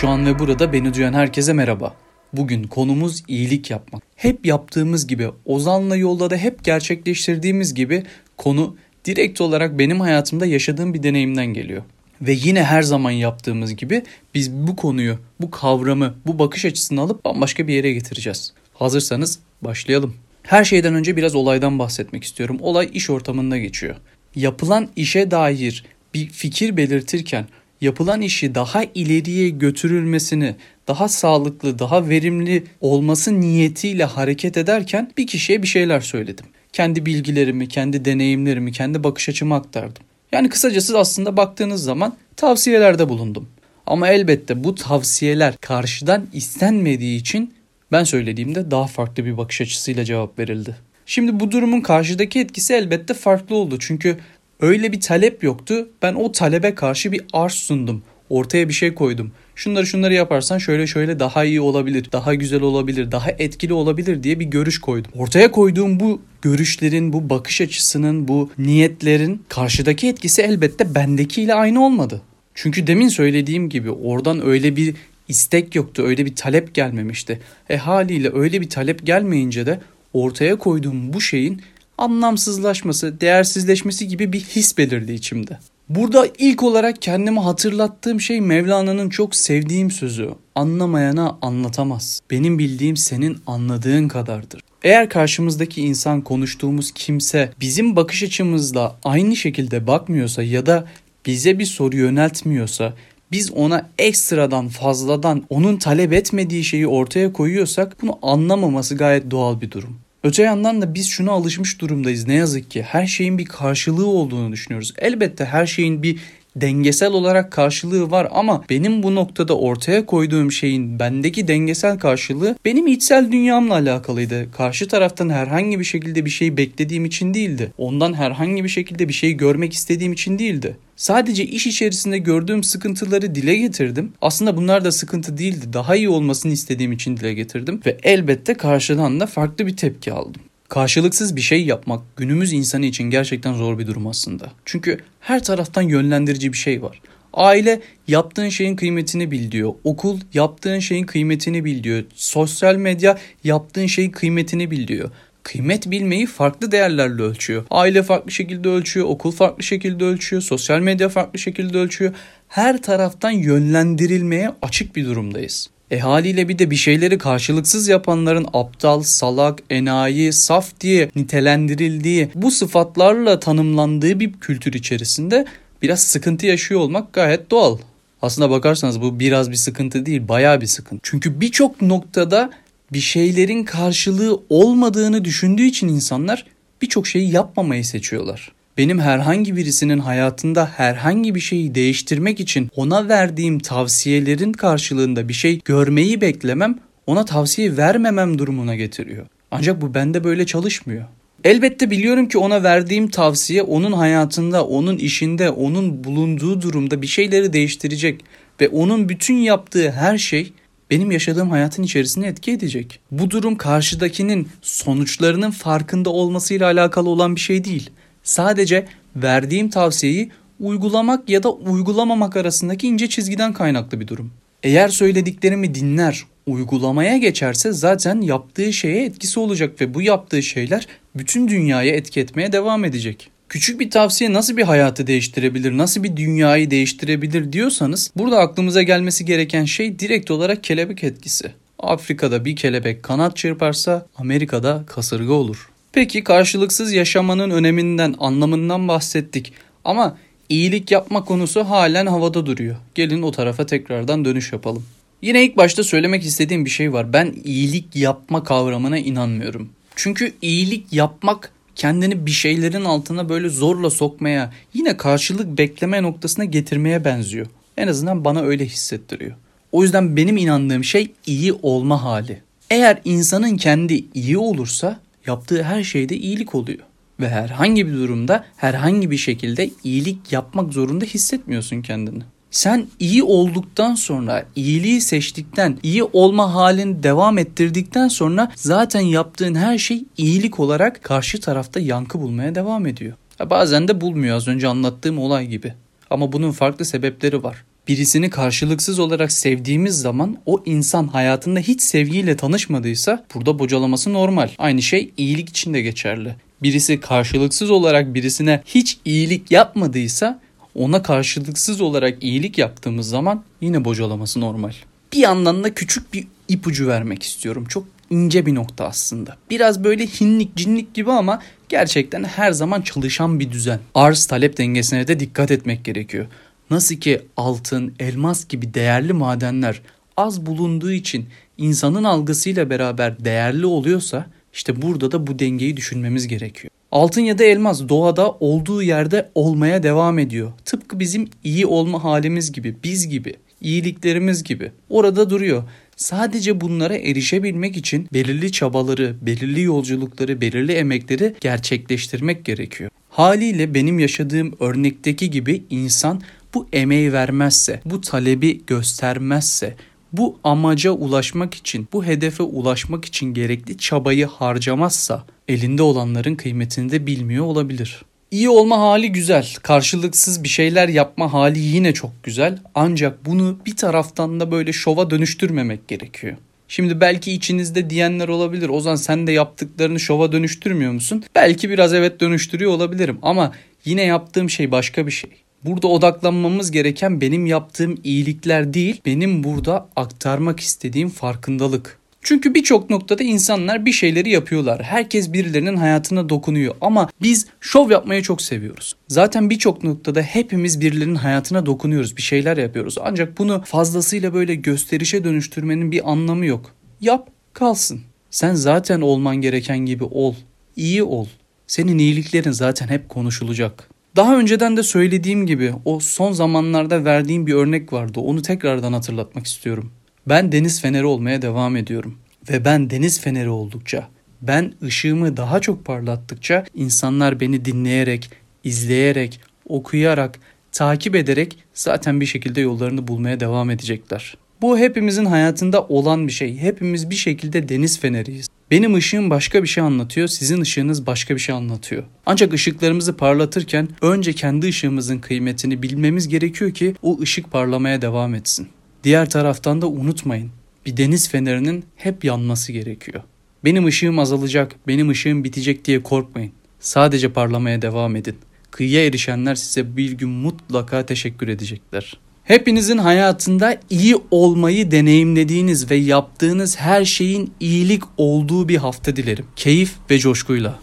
şu an ve burada beni duyan herkese merhaba. Bugün konumuz iyilik yapmak. Hep yaptığımız gibi, Ozan'la yolda da hep gerçekleştirdiğimiz gibi konu direkt olarak benim hayatımda yaşadığım bir deneyimden geliyor. Ve yine her zaman yaptığımız gibi biz bu konuyu, bu kavramı, bu bakış açısını alıp bambaşka bir yere getireceğiz. Hazırsanız başlayalım. Her şeyden önce biraz olaydan bahsetmek istiyorum. Olay iş ortamında geçiyor. Yapılan işe dair bir fikir belirtirken yapılan işi daha ileriye götürülmesini, daha sağlıklı, daha verimli olması niyetiyle hareket ederken bir kişiye bir şeyler söyledim. Kendi bilgilerimi, kendi deneyimlerimi, kendi bakış açımı aktardım. Yani kısacası aslında baktığınız zaman tavsiyelerde bulundum. Ama elbette bu tavsiyeler karşıdan istenmediği için ben söylediğimde daha farklı bir bakış açısıyla cevap verildi. Şimdi bu durumun karşıdaki etkisi elbette farklı oldu. Çünkü öyle bir talep yoktu. Ben o talebe karşı bir arz sundum. Ortaya bir şey koydum. Şunları şunları yaparsan şöyle şöyle daha iyi olabilir, daha güzel olabilir, daha etkili olabilir diye bir görüş koydum. Ortaya koyduğum bu görüşlerin, bu bakış açısının, bu niyetlerin karşıdaki etkisi elbette bendekiyle aynı olmadı. Çünkü demin söylediğim gibi oradan öyle bir istek yoktu, öyle bir talep gelmemişti. E haliyle öyle bir talep gelmeyince de ortaya koyduğum bu şeyin anlamsızlaşması, değersizleşmesi gibi bir his belirdi içimde. Burada ilk olarak kendimi hatırlattığım şey Mevlana'nın çok sevdiğim sözü. Anlamayana anlatamaz. Benim bildiğim senin anladığın kadardır. Eğer karşımızdaki insan konuştuğumuz kimse bizim bakış açımızla aynı şekilde bakmıyorsa ya da bize bir soru yöneltmiyorsa biz ona ekstradan fazladan onun talep etmediği şeyi ortaya koyuyorsak bunu anlamaması gayet doğal bir durum. Öte yandan da biz şuna alışmış durumdayız ne yazık ki. Her şeyin bir karşılığı olduğunu düşünüyoruz. Elbette her şeyin bir dengesel olarak karşılığı var ama benim bu noktada ortaya koyduğum şeyin bendeki dengesel karşılığı benim içsel dünyamla alakalıydı. Karşı taraftan herhangi bir şekilde bir şey beklediğim için değildi. Ondan herhangi bir şekilde bir şey görmek istediğim için değildi. Sadece iş içerisinde gördüğüm sıkıntıları dile getirdim. Aslında bunlar da sıkıntı değildi. Daha iyi olmasını istediğim için dile getirdim ve elbette karşıdan da farklı bir tepki aldım. Karşılıksız bir şey yapmak günümüz insanı için gerçekten zor bir durum aslında. Çünkü her taraftan yönlendirici bir şey var. Aile yaptığın şeyin kıymetini bil diyor. Okul yaptığın şeyin kıymetini bil diyor. Sosyal medya yaptığın şeyin kıymetini bil diyor. Kıymet bilmeyi farklı değerlerle ölçüyor. Aile farklı şekilde ölçüyor, okul farklı şekilde ölçüyor, sosyal medya farklı şekilde ölçüyor. Her taraftan yönlendirilmeye açık bir durumdayız. E haliyle bir de bir şeyleri karşılıksız yapanların aptal, salak, enayi, saf diye nitelendirildiği bu sıfatlarla tanımlandığı bir kültür içerisinde biraz sıkıntı yaşıyor olmak gayet doğal. Aslına bakarsanız bu biraz bir sıkıntı değil, bayağı bir sıkıntı. Çünkü birçok noktada bir şeylerin karşılığı olmadığını düşündüğü için insanlar birçok şeyi yapmamayı seçiyorlar benim herhangi birisinin hayatında herhangi bir şeyi değiştirmek için ona verdiğim tavsiyelerin karşılığında bir şey görmeyi beklemem ona tavsiye vermemem durumuna getiriyor. Ancak bu bende böyle çalışmıyor. Elbette biliyorum ki ona verdiğim tavsiye onun hayatında, onun işinde, onun bulunduğu durumda bir şeyleri değiştirecek ve onun bütün yaptığı her şey benim yaşadığım hayatın içerisinde etki edecek. Bu durum karşıdakinin sonuçlarının farkında olmasıyla alakalı olan bir şey değil sadece verdiğim tavsiyeyi uygulamak ya da uygulamamak arasındaki ince çizgiden kaynaklı bir durum. Eğer söylediklerimi dinler, uygulamaya geçerse zaten yaptığı şeye etkisi olacak ve bu yaptığı şeyler bütün dünyaya etki etmeye devam edecek. Küçük bir tavsiye nasıl bir hayatı değiştirebilir, nasıl bir dünyayı değiştirebilir diyorsanız burada aklımıza gelmesi gereken şey direkt olarak kelebek etkisi. Afrika'da bir kelebek kanat çırparsa Amerika'da kasırga olur. Peki karşılıksız yaşamanın öneminden, anlamından bahsettik. Ama iyilik yapma konusu halen havada duruyor. Gelin o tarafa tekrardan dönüş yapalım. Yine ilk başta söylemek istediğim bir şey var. Ben iyilik yapma kavramına inanmıyorum. Çünkü iyilik yapmak kendini bir şeylerin altına böyle zorla sokmaya, yine karşılık bekleme noktasına getirmeye benziyor. En azından bana öyle hissettiriyor. O yüzden benim inandığım şey iyi olma hali. Eğer insanın kendi iyi olursa yaptığı her şeyde iyilik oluyor. Ve herhangi bir durumda herhangi bir şekilde iyilik yapmak zorunda hissetmiyorsun kendini. Sen iyi olduktan sonra, iyiliği seçtikten, iyi olma halini devam ettirdikten sonra zaten yaptığın her şey iyilik olarak karşı tarafta yankı bulmaya devam ediyor. Bazen de bulmuyor az önce anlattığım olay gibi. Ama bunun farklı sebepleri var. Birisini karşılıksız olarak sevdiğimiz zaman o insan hayatında hiç sevgiyle tanışmadıysa burada bocalaması normal. Aynı şey iyilik için de geçerli. Birisi karşılıksız olarak birisine hiç iyilik yapmadıysa ona karşılıksız olarak iyilik yaptığımız zaman yine bocalaması normal. Bir yandan da küçük bir ipucu vermek istiyorum. Çok ince bir nokta aslında. Biraz böyle hinlik cinlik gibi ama gerçekten her zaman çalışan bir düzen. Arz talep dengesine de dikkat etmek gerekiyor. Nasıl ki altın, elmas gibi değerli madenler az bulunduğu için insanın algısıyla beraber değerli oluyorsa işte burada da bu dengeyi düşünmemiz gerekiyor. Altın ya da elmas doğada olduğu yerde olmaya devam ediyor. Tıpkı bizim iyi olma halimiz gibi, biz gibi, iyiliklerimiz gibi. Orada duruyor. Sadece bunlara erişebilmek için belirli çabaları, belirli yolculukları, belirli emekleri gerçekleştirmek gerekiyor. Haliyle benim yaşadığım örnekteki gibi insan bu emeği vermezse, bu talebi göstermezse, bu amaca ulaşmak için, bu hedefe ulaşmak için gerekli çabayı harcamazsa elinde olanların kıymetini de bilmiyor olabilir. İyi olma hali güzel. Karşılıksız bir şeyler yapma hali yine çok güzel. Ancak bunu bir taraftan da böyle şova dönüştürmemek gerekiyor. Şimdi belki içinizde diyenler olabilir. Ozan sen de yaptıklarını şova dönüştürmüyor musun? Belki biraz evet dönüştürüyor olabilirim ama yine yaptığım şey başka bir şey. Burada odaklanmamız gereken benim yaptığım iyilikler değil, benim burada aktarmak istediğim farkındalık. Çünkü birçok noktada insanlar bir şeyleri yapıyorlar. Herkes birilerinin hayatına dokunuyor ama biz şov yapmayı çok seviyoruz. Zaten birçok noktada hepimiz birilerinin hayatına dokunuyoruz, bir şeyler yapıyoruz. Ancak bunu fazlasıyla böyle gösterişe dönüştürmenin bir anlamı yok. Yap, kalsın. Sen zaten olman gereken gibi ol. İyi ol. Senin iyiliklerin zaten hep konuşulacak. Daha önceden de söylediğim gibi o son zamanlarda verdiğim bir örnek vardı. Onu tekrardan hatırlatmak istiyorum. Ben deniz feneri olmaya devam ediyorum. Ve ben deniz feneri oldukça, ben ışığımı daha çok parlattıkça insanlar beni dinleyerek, izleyerek, okuyarak, takip ederek zaten bir şekilde yollarını bulmaya devam edecekler. Bu hepimizin hayatında olan bir şey. Hepimiz bir şekilde deniz feneriyiz. Benim ışığım başka bir şey anlatıyor, sizin ışığınız başka bir şey anlatıyor. Ancak ışıklarımızı parlatırken önce kendi ışığımızın kıymetini bilmemiz gerekiyor ki o ışık parlamaya devam etsin. Diğer taraftan da unutmayın. Bir deniz fenerinin hep yanması gerekiyor. Benim ışığım azalacak, benim ışığım bitecek diye korkmayın. Sadece parlamaya devam edin. Kıyıya erişenler size bir gün mutlaka teşekkür edecekler. Hepinizin hayatında iyi olmayı deneyimlediğiniz ve yaptığınız her şeyin iyilik olduğu bir hafta dilerim. Keyif ve coşkuyla.